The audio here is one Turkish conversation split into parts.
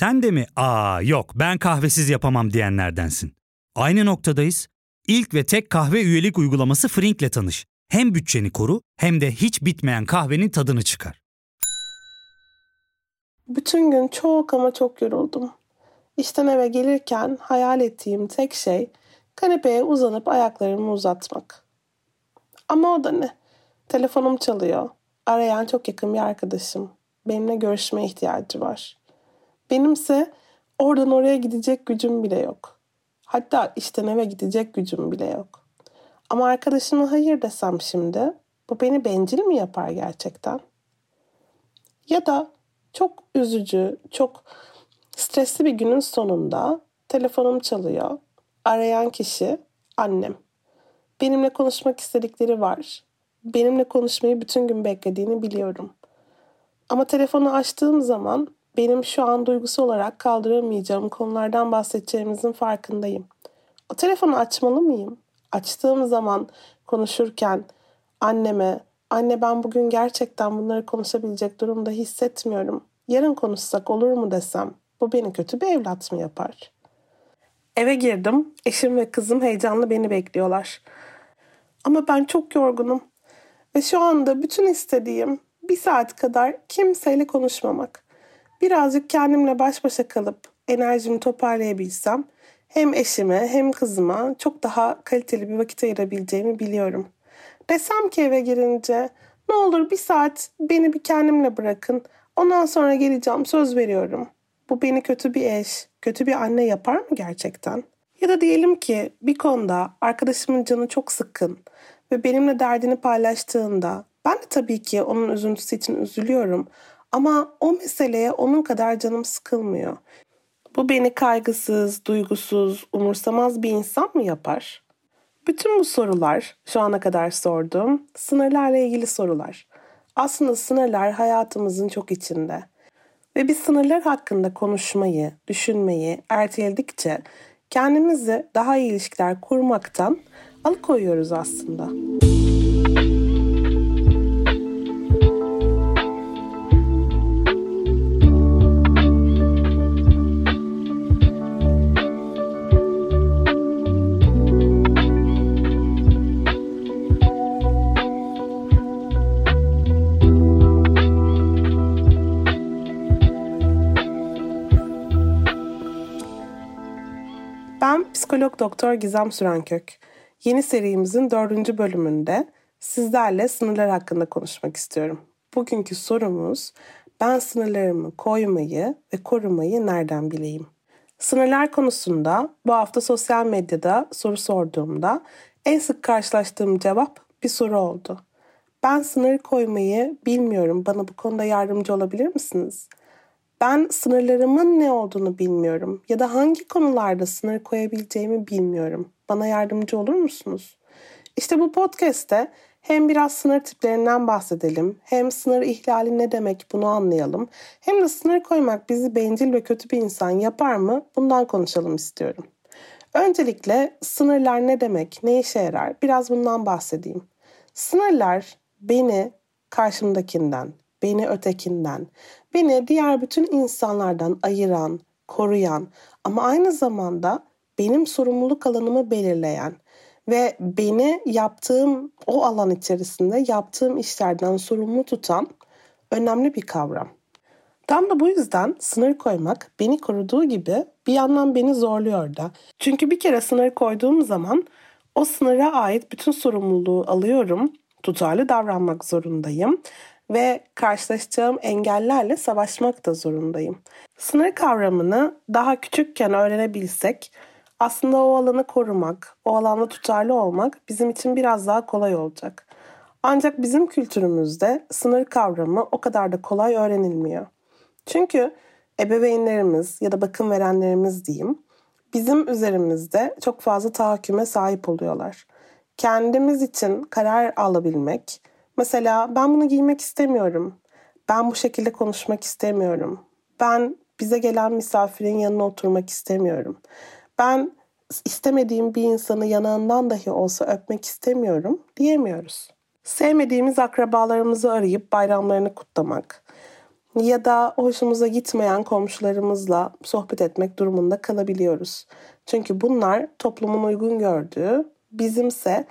Sen de mi aa yok ben kahvesiz yapamam diyenlerdensin. Aynı noktadayız. İlk ve tek kahve üyelik uygulaması Frink'le tanış. Hem bütçeni koru hem de hiç bitmeyen kahvenin tadını çıkar. Bütün gün çok ama çok yoruldum. İşten eve gelirken hayal ettiğim tek şey kanepeye uzanıp ayaklarımı uzatmak. Ama o da ne? Telefonum çalıyor. Arayan çok yakın bir arkadaşım. Benimle görüşmeye ihtiyacı var. Benimse oradan oraya gidecek gücüm bile yok. Hatta işten eve gidecek gücüm bile yok. Ama arkadaşıma hayır desem şimdi bu beni bencil mi yapar gerçekten? Ya da çok üzücü, çok stresli bir günün sonunda telefonum çalıyor. Arayan kişi annem. Benimle konuşmak istedikleri var. Benimle konuşmayı bütün gün beklediğini biliyorum. Ama telefonu açtığım zaman benim şu an duygusu olarak kaldıramayacağım konulardan bahsedeceğimizin farkındayım. O telefonu açmalı mıyım? Açtığım zaman konuşurken anneme, anne ben bugün gerçekten bunları konuşabilecek durumda hissetmiyorum. Yarın konuşsak olur mu desem bu beni kötü bir evlat mı yapar? Eve girdim. Eşim ve kızım heyecanlı beni bekliyorlar. Ama ben çok yorgunum. Ve şu anda bütün istediğim bir saat kadar kimseyle konuşmamak. Birazcık kendimle baş başa kalıp enerjimi toparlayabilsem hem eşime hem kızıma çok daha kaliteli bir vakit ayırabileceğimi biliyorum. Desem ki eve girince ne olur bir saat beni bir kendimle bırakın. Ondan sonra geleceğim söz veriyorum. Bu beni kötü bir eş, kötü bir anne yapar mı gerçekten? Ya da diyelim ki bir konuda arkadaşımın canı çok sıkkın ve benimle derdini paylaştığında ben de tabii ki onun üzüntüsü için üzülüyorum ama o meseleye onun kadar canım sıkılmıyor. Bu beni kaygısız, duygusuz, umursamaz bir insan mı yapar? Bütün bu sorular, şu ana kadar sorduğum, sınırlarla ilgili sorular. Aslında sınırlar hayatımızın çok içinde. Ve biz sınırlar hakkında konuşmayı, düşünmeyi erteledikçe kendimizi daha iyi ilişkiler kurmaktan alıkoyuyoruz aslında. Ben psikolog doktor Gizem Sürenkök. Yeni serimizin dördüncü bölümünde sizlerle sınırlar hakkında konuşmak istiyorum. Bugünkü sorumuz ben sınırlarımı koymayı ve korumayı nereden bileyim? Sınırlar konusunda bu hafta sosyal medyada soru sorduğumda en sık karşılaştığım cevap bir soru oldu. Ben sınır koymayı bilmiyorum. Bana bu konuda yardımcı olabilir misiniz? Ben sınırlarımın ne olduğunu bilmiyorum ya da hangi konularda sınır koyabileceğimi bilmiyorum. Bana yardımcı olur musunuz? İşte bu podcast'te hem biraz sınır tiplerinden bahsedelim, hem sınır ihlali ne demek bunu anlayalım, hem de sınır koymak bizi bencil ve kötü bir insan yapar mı bundan konuşalım istiyorum. Öncelikle sınırlar ne demek, ne işe yarar biraz bundan bahsedeyim. Sınırlar beni karşımdakinden, beni ötekinden, beni diğer bütün insanlardan ayıran, koruyan ama aynı zamanda benim sorumluluk alanımı belirleyen ve beni yaptığım o alan içerisinde yaptığım işlerden sorumlu tutan önemli bir kavram. Tam da bu yüzden sınır koymak beni koruduğu gibi bir yandan beni zorluyor da. Çünkü bir kere sınır koyduğum zaman o sınıra ait bütün sorumluluğu alıyorum. Tutarlı davranmak zorundayım ve karşılaşacağım engellerle savaşmak da zorundayım. Sınır kavramını daha küçükken öğrenebilsek aslında o alanı korumak, o alanda tutarlı olmak bizim için biraz daha kolay olacak. Ancak bizim kültürümüzde sınır kavramı o kadar da kolay öğrenilmiyor. Çünkü ebeveynlerimiz ya da bakım verenlerimiz diyeyim bizim üzerimizde çok fazla tahakküme sahip oluyorlar. Kendimiz için karar alabilmek, mesela ben bunu giymek istemiyorum, ben bu şekilde konuşmak istemiyorum, ben bize gelen misafirin yanına oturmak istemiyorum. Ben istemediğim bir insanı yanağından dahi olsa öpmek istemiyorum diyemiyoruz. Sevmediğimiz akrabalarımızı arayıp bayramlarını kutlamak Ya da hoşumuza gitmeyen komşularımızla sohbet etmek durumunda kalabiliyoruz. Çünkü bunlar toplumun uygun gördüğü, bizimse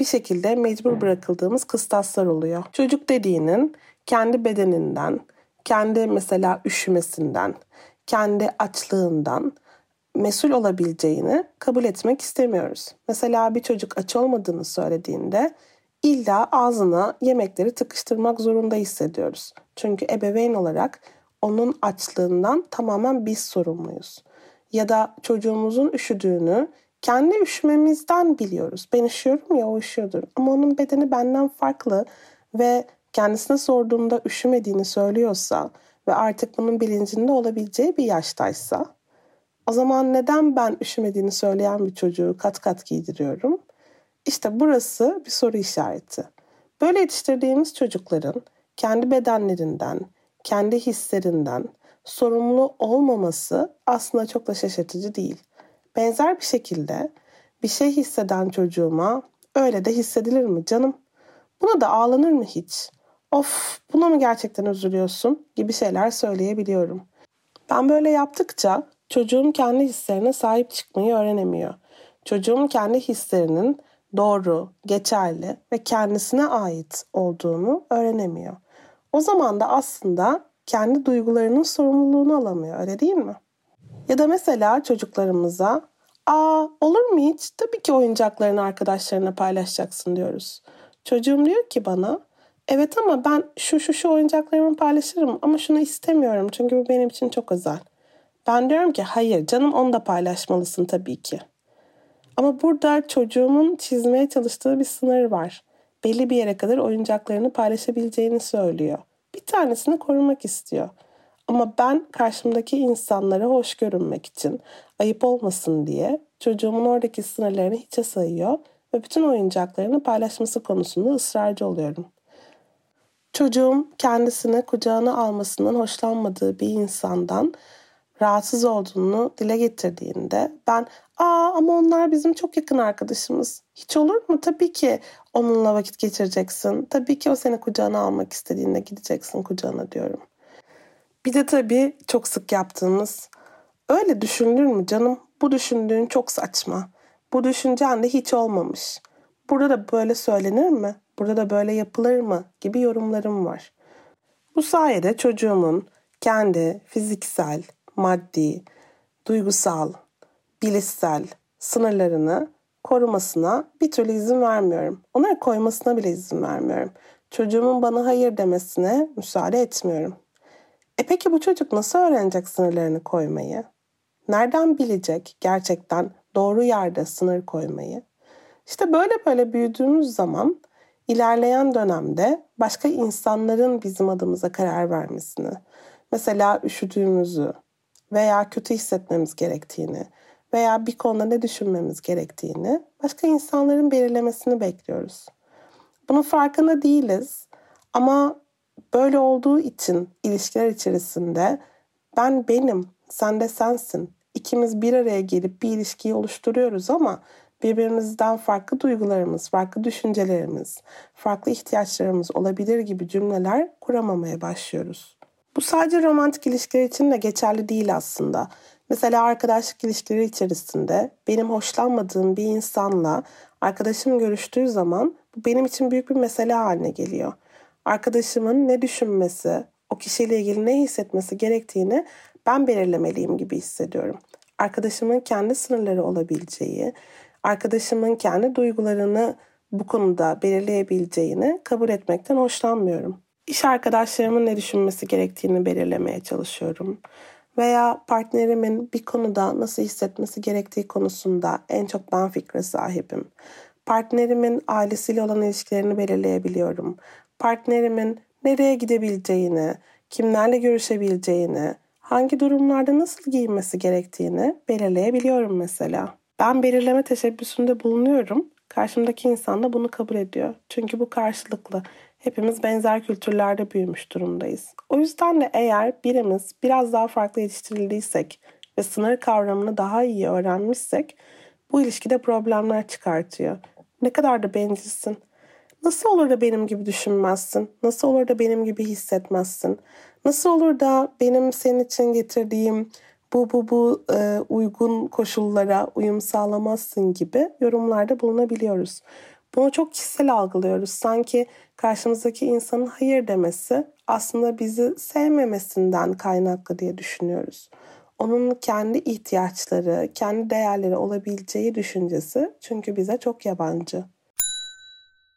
bir şekilde mecbur bırakıldığımız kıstaslar oluyor. Çocuk dediğinin kendi bedeninden, kendi mesela üşümesinden, kendi açlığından mesul olabileceğini kabul etmek istemiyoruz. Mesela bir çocuk aç olmadığını söylediğinde illa ağzına yemekleri tıkıştırmak zorunda hissediyoruz. Çünkü ebeveyn olarak onun açlığından tamamen biz sorumluyuz. Ya da çocuğumuzun üşüdüğünü kendi üşümemizden biliyoruz. Ben üşüyorum ya o üşüyordur. Ama onun bedeni benden farklı ve kendisine sorduğumda üşümediğini söylüyorsa ve artık bunun bilincinde olabileceği bir yaştaysa o zaman neden ben üşümediğini söyleyen bir çocuğu kat kat giydiriyorum? İşte burası bir soru işareti. Böyle yetiştirdiğimiz çocukların kendi bedenlerinden, kendi hislerinden sorumlu olmaması aslında çok da şaşırtıcı değil. Benzer bir şekilde bir şey hisseden çocuğuma öyle de hissedilir mi canım? Buna da ağlanır mı hiç? Of buna mı gerçekten üzülüyorsun gibi şeyler söyleyebiliyorum. Ben böyle yaptıkça çocuğum kendi hislerine sahip çıkmayı öğrenemiyor. Çocuğum kendi hislerinin doğru, geçerli ve kendisine ait olduğunu öğrenemiyor. O zaman da aslında kendi duygularının sorumluluğunu alamıyor öyle değil mi? Ya da mesela çocuklarımıza ''Aa olur mu hiç? Tabii ki oyuncaklarını arkadaşlarına paylaşacaksın.'' diyoruz. Çocuğum diyor ki bana ''Evet ama ben şu şu şu oyuncaklarımı paylaşırım ama şunu istemiyorum çünkü bu benim için çok özel.'' Ben diyorum ki hayır canım onu da paylaşmalısın tabii ki. Ama burada çocuğumun çizmeye çalıştığı bir sınır var. Belli bir yere kadar oyuncaklarını paylaşabileceğini söylüyor. Bir tanesini korumak istiyor. Ama ben karşımdaki insanlara hoş görünmek için, ayıp olmasın diye çocuğumun oradaki sınırlarını hiçe sayıyor ve bütün oyuncaklarını paylaşması konusunda ısrarcı oluyorum. Çocuğum kendisini kucağına almasından hoşlanmadığı bir insandan rahatsız olduğunu dile getirdiğinde ben aa ama onlar bizim çok yakın arkadaşımız. Hiç olur mu? Tabii ki onunla vakit geçireceksin. Tabii ki o seni kucağına almak istediğinde gideceksin kucağına diyorum. Bir de tabii çok sık yaptığımız öyle düşünülür mü canım? Bu düşündüğün çok saçma. Bu düşüncen de hiç olmamış. Burada da böyle söylenir mi? Burada da böyle yapılır mı? gibi yorumlarım var. Bu sayede çocuğumun kendi fiziksel, maddi, duygusal, bilişsel sınırlarını korumasına bir türlü izin vermiyorum. Onları koymasına bile izin vermiyorum. Çocuğumun bana hayır demesine müsaade etmiyorum. E peki bu çocuk nasıl öğrenecek sınırlarını koymayı? Nereden bilecek gerçekten doğru yerde sınır koymayı? İşte böyle böyle büyüdüğümüz zaman ilerleyen dönemde başka insanların bizim adımıza karar vermesini, mesela üşüdüğümüzü, veya kötü hissetmemiz gerektiğini veya bir konuda ne düşünmemiz gerektiğini başka insanların belirlemesini bekliyoruz. Bunun farkında değiliz ama böyle olduğu için ilişkiler içerisinde ben benim, sen de sensin. İkimiz bir araya gelip bir ilişkiyi oluşturuyoruz ama birbirimizden farklı duygularımız, farklı düşüncelerimiz, farklı ihtiyaçlarımız olabilir gibi cümleler kuramamaya başlıyoruz. Bu sadece romantik ilişkiler için de geçerli değil aslında. Mesela arkadaşlık ilişkileri içerisinde benim hoşlanmadığım bir insanla arkadaşım görüştüğü zaman bu benim için büyük bir mesele haline geliyor. Arkadaşımın ne düşünmesi, o kişiyle ilgili ne hissetmesi gerektiğini ben belirlemeliyim gibi hissediyorum. Arkadaşımın kendi sınırları olabileceği, arkadaşımın kendi duygularını bu konuda belirleyebileceğini kabul etmekten hoşlanmıyorum. İş arkadaşlarımın ne düşünmesi gerektiğini belirlemeye çalışıyorum. Veya partnerimin bir konuda nasıl hissetmesi gerektiği konusunda en çok ben fikre sahibim. Partnerimin ailesiyle olan ilişkilerini belirleyebiliyorum. Partnerimin nereye gidebileceğini, kimlerle görüşebileceğini, hangi durumlarda nasıl giyinmesi gerektiğini belirleyebiliyorum mesela. Ben belirleme teşebbüsünde bulunuyorum. Karşımdaki insan da bunu kabul ediyor. Çünkü bu karşılıklı. Hepimiz benzer kültürlerde büyümüş durumdayız. O yüzden de eğer birimiz biraz daha farklı yetiştirildiysek ve sınır kavramını daha iyi öğrenmişsek bu ilişkide problemler çıkartıyor. Ne kadar da bencilsin. Nasıl olur da benim gibi düşünmezsin? Nasıl olur da benim gibi hissetmezsin? Nasıl olur da benim senin için getirdiğim bu bu bu e, uygun koşullara uyum sağlamazsın gibi yorumlarda bulunabiliyoruz. Bunu çok kişisel algılıyoruz. Sanki karşımızdaki insanın hayır demesi aslında bizi sevmemesinden kaynaklı diye düşünüyoruz. Onun kendi ihtiyaçları, kendi değerleri olabileceği düşüncesi çünkü bize çok yabancı.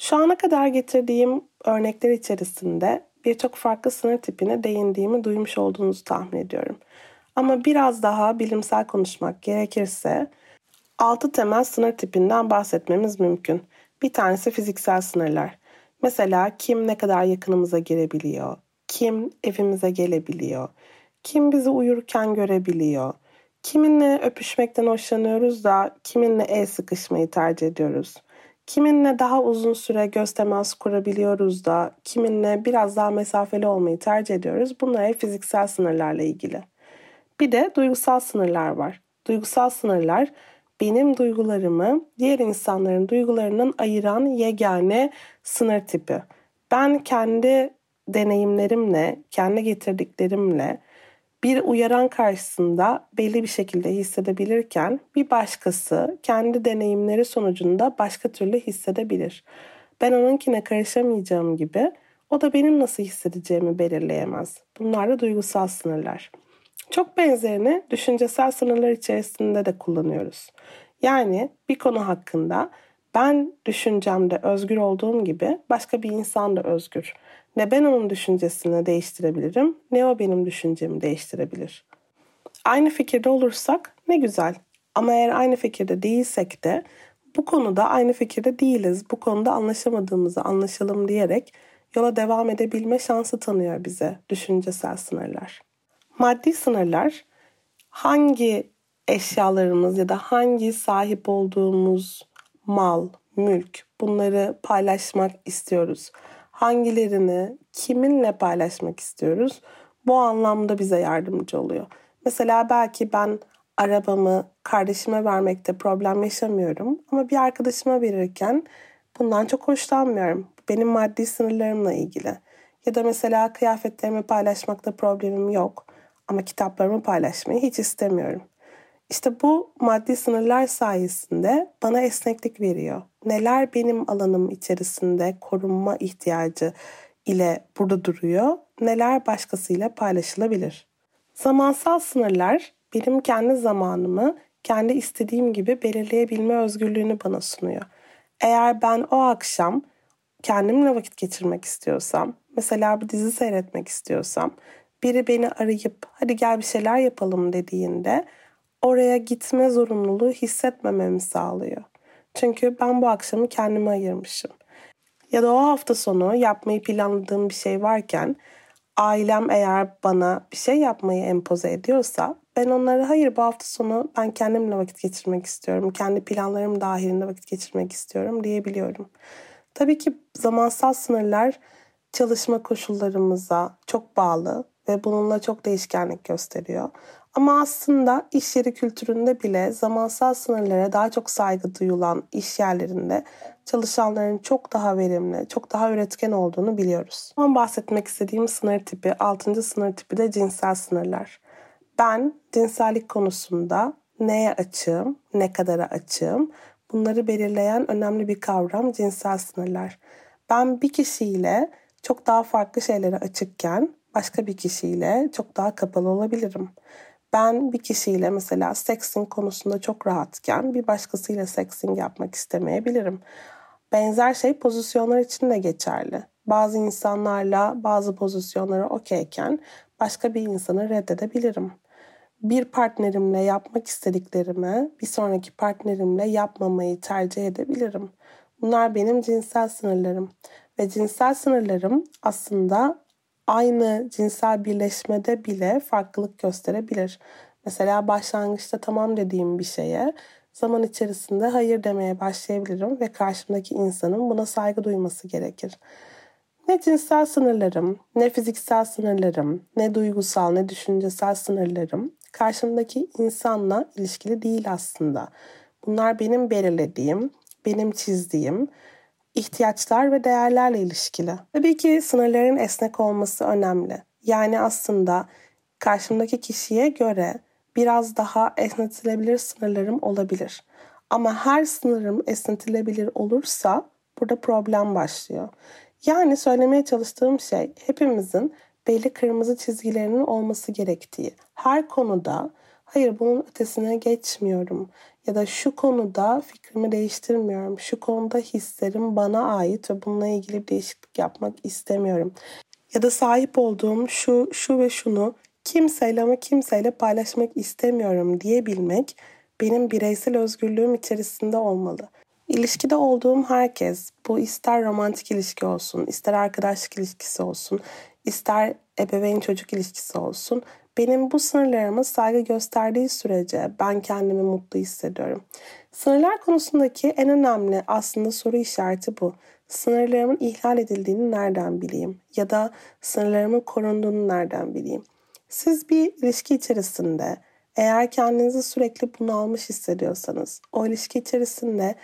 Şu ana kadar getirdiğim örnekler içerisinde birçok farklı sınır tipine değindiğimi duymuş olduğunuzu tahmin ediyorum. Ama biraz daha bilimsel konuşmak gerekirse 6 temel sınır tipinden bahsetmemiz mümkün. Bir tanesi fiziksel sınırlar. Mesela kim ne kadar yakınımıza girebiliyor, kim evimize gelebiliyor, kim bizi uyurken görebiliyor, kiminle öpüşmekten hoşlanıyoruz da kiminle el sıkışmayı tercih ediyoruz. Kiminle daha uzun süre göz teması kurabiliyoruz da kiminle biraz daha mesafeli olmayı tercih ediyoruz. Bunlar hep fiziksel sınırlarla ilgili. Bir de duygusal sınırlar var. Duygusal sınırlar benim duygularımı diğer insanların duygularından ayıran yegane sınır tipi. Ben kendi deneyimlerimle, kendi getirdiklerimle bir uyaran karşısında belli bir şekilde hissedebilirken bir başkası kendi deneyimleri sonucunda başka türlü hissedebilir. Ben onunkine karışamayacağım gibi o da benim nasıl hissedeceğimi belirleyemez. Bunlar da duygusal sınırlar. Çok benzerini düşüncesel sınırlar içerisinde de kullanıyoruz. Yani bir konu hakkında ben düşüncemde özgür olduğum gibi başka bir insan da özgür. Ne ben onun düşüncesini değiştirebilirim ne o benim düşüncemi değiştirebilir. Aynı fikirde olursak ne güzel. Ama eğer aynı fikirde değilsek de bu konuda aynı fikirde değiliz. Bu konuda anlaşamadığımızı anlaşalım diyerek yola devam edebilme şansı tanıyor bize düşüncesel sınırlar. Maddi sınırlar hangi eşyalarımız ya da hangi sahip olduğumuz mal, mülk bunları paylaşmak istiyoruz? Hangilerini kiminle paylaşmak istiyoruz? Bu anlamda bize yardımcı oluyor. Mesela belki ben arabamı kardeşime vermekte problem yaşamıyorum ama bir arkadaşıma verirken bundan çok hoşlanmıyorum. Benim maddi sınırlarımla ilgili. Ya da mesela kıyafetlerimi paylaşmakta problemim yok ama kitaplarımı paylaşmayı hiç istemiyorum. İşte bu maddi sınırlar sayesinde bana esneklik veriyor. Neler benim alanım içerisinde korunma ihtiyacı ile burada duruyor, neler başkasıyla paylaşılabilir. Zamansal sınırlar benim kendi zamanımı kendi istediğim gibi belirleyebilme özgürlüğünü bana sunuyor. Eğer ben o akşam kendimle vakit geçirmek istiyorsam, mesela bir dizi seyretmek istiyorsam, biri beni arayıp hadi gel bir şeyler yapalım dediğinde oraya gitme zorunluluğu hissetmememi sağlıyor. Çünkü ben bu akşamı kendime ayırmışım. Ya da o hafta sonu yapmayı planladığım bir şey varken ailem eğer bana bir şey yapmayı empoze ediyorsa ben onlara hayır bu hafta sonu ben kendimle vakit geçirmek istiyorum. Kendi planlarım dahilinde vakit geçirmek istiyorum diyebiliyorum. Tabii ki zamansal sınırlar çalışma koşullarımıza çok bağlı ve bununla çok değişkenlik gösteriyor. Ama aslında iş yeri kültüründe bile zamansal sınırlara daha çok saygı duyulan iş yerlerinde çalışanların çok daha verimli, çok daha üretken olduğunu biliyoruz. Son bahsetmek istediğim sınır tipi, altıncı sınır tipi de cinsel sınırlar. Ben cinsellik konusunda neye açığım, ne kadara açığım bunları belirleyen önemli bir kavram cinsel sınırlar. Ben bir kişiyle çok daha farklı şeylere açıkken başka bir kişiyle çok daha kapalı olabilirim. Ben bir kişiyle mesela sexting konusunda çok rahatken bir başkasıyla sexting yapmak istemeyebilirim. Benzer şey pozisyonlar için de geçerli. Bazı insanlarla bazı pozisyonları okeyken başka bir insanı reddedebilirim. Bir partnerimle yapmak istediklerimi bir sonraki partnerimle yapmamayı tercih edebilirim. Bunlar benim cinsel sınırlarım. Ve cinsel sınırlarım aslında aynı cinsel birleşmede bile farklılık gösterebilir. Mesela başlangıçta tamam dediğim bir şeye zaman içerisinde hayır demeye başlayabilirim ve karşımdaki insanın buna saygı duyması gerekir. Ne cinsel sınırlarım, ne fiziksel sınırlarım, ne duygusal, ne düşüncesel sınırlarım karşımdaki insanla ilişkili değil aslında. Bunlar benim belirlediğim, benim çizdiğim ihtiyaçlar ve değerlerle ilişkili. Tabii ki sınırların esnek olması önemli. Yani aslında karşımdaki kişiye göre biraz daha esnetilebilir sınırlarım olabilir. Ama her sınırım esnetilebilir olursa burada problem başlıyor. Yani söylemeye çalıştığım şey hepimizin belli kırmızı çizgilerinin olması gerektiği. Her konuda hayır bunun ötesine geçmiyorum ya da şu konuda fikrimi değiştirmiyorum. Şu konuda hislerim bana ait ve bununla ilgili bir değişiklik yapmak istemiyorum. Ya da sahip olduğum şu şu ve şunu kimseyle ama kimseyle paylaşmak istemiyorum diyebilmek benim bireysel özgürlüğüm içerisinde olmalı. İlişkide olduğum herkes, bu ister romantik ilişki olsun, ister arkadaşlık ilişkisi olsun, ister ebeveyn çocuk ilişkisi olsun, benim bu sınırlarıma saygı gösterdiği sürece ben kendimi mutlu hissediyorum. Sınırlar konusundaki en önemli aslında soru işareti bu. Sınırlarımın ihlal edildiğini nereden bileyim? Ya da sınırlarımın korunduğunu nereden bileyim? Siz bir ilişki içerisinde eğer kendinizi sürekli bunalmış hissediyorsanız, o ilişki içerisinde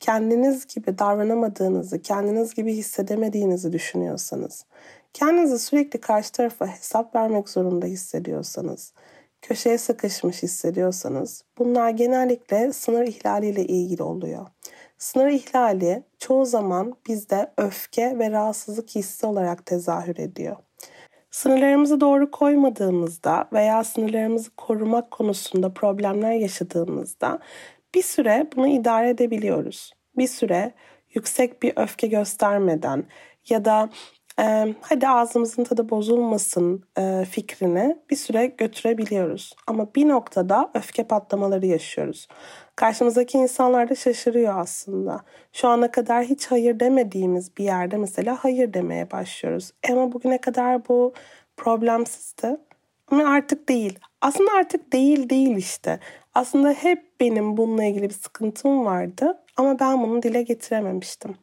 kendiniz gibi davranamadığınızı, kendiniz gibi hissedemediğinizi düşünüyorsanız, kendinizi sürekli karşı tarafa hesap vermek zorunda hissediyorsanız, köşeye sıkışmış hissediyorsanız bunlar genellikle sınır ihlaliyle ilgili oluyor. Sınır ihlali çoğu zaman bizde öfke ve rahatsızlık hissi olarak tezahür ediyor. Sınırlarımızı doğru koymadığımızda veya sınırlarımızı korumak konusunda problemler yaşadığımızda bir süre bunu idare edebiliyoruz. Bir süre yüksek bir öfke göstermeden ya da e, hadi ağzımızın tadı bozulmasın e, fikrini bir süre götürebiliyoruz. Ama bir noktada öfke patlamaları yaşıyoruz. Karşımızdaki insanlar da şaşırıyor aslında. Şu ana kadar hiç hayır demediğimiz bir yerde mesela hayır demeye başlıyoruz. Ama bugüne kadar bu problemsizdi. Ama artık değil. Aslında artık değil değil işte. Aslında hep benim bununla ilgili bir sıkıntım vardı ama ben bunu dile getirememiştim.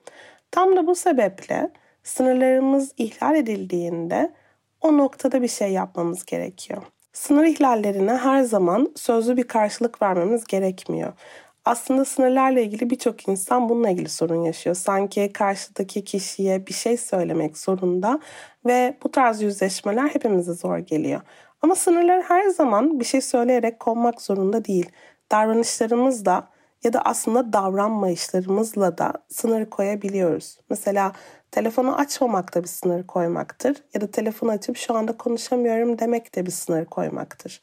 Tam da bu sebeple sınırlarımız ihlal edildiğinde o noktada bir şey yapmamız gerekiyor. Sınır ihlallerine her zaman sözlü bir karşılık vermemiz gerekmiyor. Aslında sınırlarla ilgili birçok insan bununla ilgili sorun yaşıyor. Sanki karşıdaki kişiye bir şey söylemek zorunda ve bu tarz yüzleşmeler hepimize zor geliyor. Ama sınırlar her zaman bir şey söyleyerek konmak zorunda değil. Davranışlarımız da ya da aslında davranmayışlarımızla da sınır koyabiliyoruz. Mesela telefonu açmamak da bir sınır koymaktır. Ya da telefonu açıp şu anda konuşamıyorum demek de bir sınır koymaktır.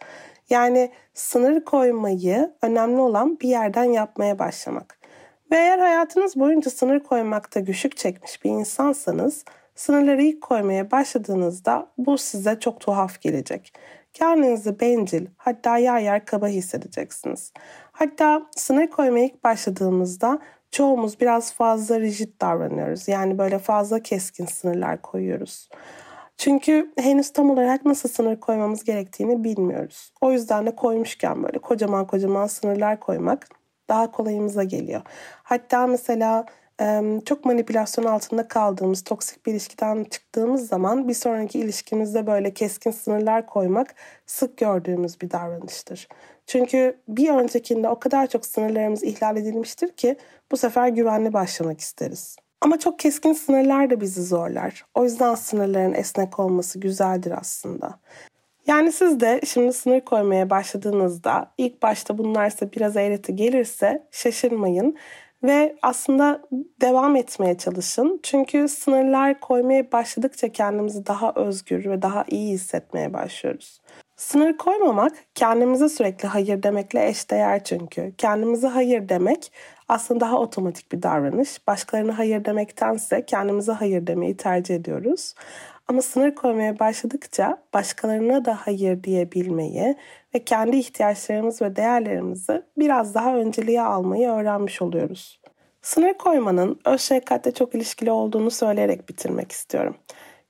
Yani sınır koymayı önemli olan bir yerden yapmaya başlamak. Ve eğer hayatınız boyunca sınır koymakta güçlük çekmiş bir insansanız sınırları ilk koymaya başladığınızda bu size çok tuhaf gelecek. Kendinizi bencil hatta yer yer kaba hissedeceksiniz. Hatta sınır koymaya ilk başladığımızda çoğumuz biraz fazla rigid davranıyoruz. Yani böyle fazla keskin sınırlar koyuyoruz. Çünkü henüz tam olarak nasıl sınır koymamız gerektiğini bilmiyoruz. O yüzden de koymuşken böyle kocaman kocaman sınırlar koymak daha kolayımıza geliyor. Hatta mesela çok manipülasyon altında kaldığımız, toksik bir ilişkiden çıktığımız zaman bir sonraki ilişkimizde böyle keskin sınırlar koymak sık gördüğümüz bir davranıştır. Çünkü bir öncekinde o kadar çok sınırlarımız ihlal edilmiştir ki bu sefer güvenli başlamak isteriz. Ama çok keskin sınırlar da bizi zorlar. O yüzden sınırların esnek olması güzeldir aslında. Yani siz de şimdi sınır koymaya başladığınızda ilk başta bunlar size biraz eğreti gelirse şaşırmayın ve aslında devam etmeye çalışın. Çünkü sınırlar koymaya başladıkça kendimizi daha özgür ve daha iyi hissetmeye başlıyoruz. Sınır koymamak kendimize sürekli hayır demekle eşdeğer çünkü. Kendimize hayır demek aslında daha otomatik bir davranış. Başkalarına hayır demektense kendimize hayır demeyi tercih ediyoruz. Ama sınır koymaya başladıkça başkalarına da hayır diyebilmeyi ve kendi ihtiyaçlarımız ve değerlerimizi biraz daha önceliğe almayı öğrenmiş oluyoruz. Sınır koymanın öz şefkatle çok ilişkili olduğunu söyleyerek bitirmek istiyorum.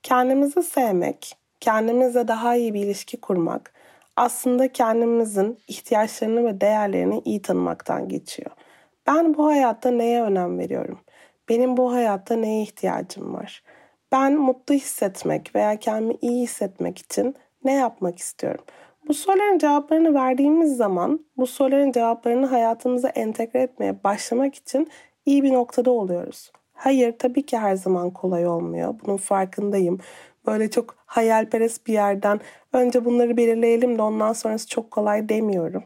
Kendimizi sevmek, kendimizle daha iyi bir ilişki kurmak aslında kendimizin ihtiyaçlarını ve değerlerini iyi tanımaktan geçiyor. Ben bu hayatta neye önem veriyorum? Benim bu hayatta neye ihtiyacım var? Ben mutlu hissetmek veya kendimi iyi hissetmek için ne yapmak istiyorum? Bu soruların cevaplarını verdiğimiz zaman bu soruların cevaplarını hayatımıza entegre etmeye başlamak için iyi bir noktada oluyoruz. Hayır tabii ki her zaman kolay olmuyor. Bunun farkındayım. Böyle çok hayalperest bir yerden önce bunları belirleyelim de ondan sonrası çok kolay demiyorum.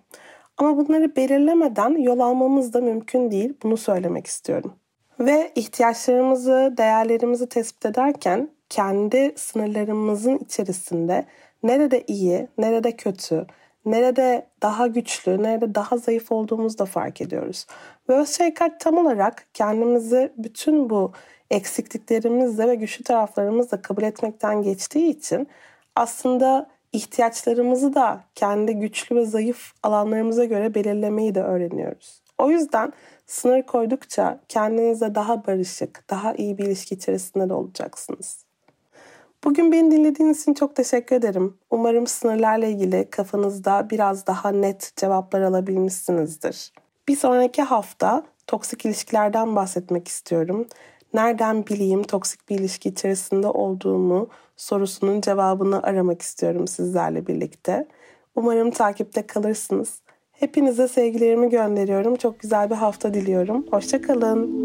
Ama bunları belirlemeden yol almamız da mümkün değil. Bunu söylemek istiyorum. Ve ihtiyaçlarımızı, değerlerimizi tespit ederken kendi sınırlarımızın içerisinde nerede iyi, nerede kötü, nerede daha güçlü, nerede daha zayıf olduğumuzu da fark ediyoruz. Ve öz tam olarak kendimizi bütün bu eksikliklerimizle ve güçlü taraflarımızla kabul etmekten geçtiği için aslında ihtiyaçlarımızı da kendi güçlü ve zayıf alanlarımıza göre belirlemeyi de öğreniyoruz. O yüzden sınır koydukça kendinize daha barışık, daha iyi bir ilişki içerisinde de olacaksınız. Bugün beni dinlediğiniz için çok teşekkür ederim. Umarım sınırlarla ilgili kafanızda biraz daha net cevaplar alabilmişsinizdir. Bir sonraki hafta toksik ilişkilerden bahsetmek istiyorum. Nereden bileyim toksik bir ilişki içerisinde olduğumu sorusunun cevabını aramak istiyorum sizlerle birlikte. Umarım takipte kalırsınız. Hepinize sevgilerimi gönderiyorum. Çok güzel bir hafta diliyorum. Hoşçakalın.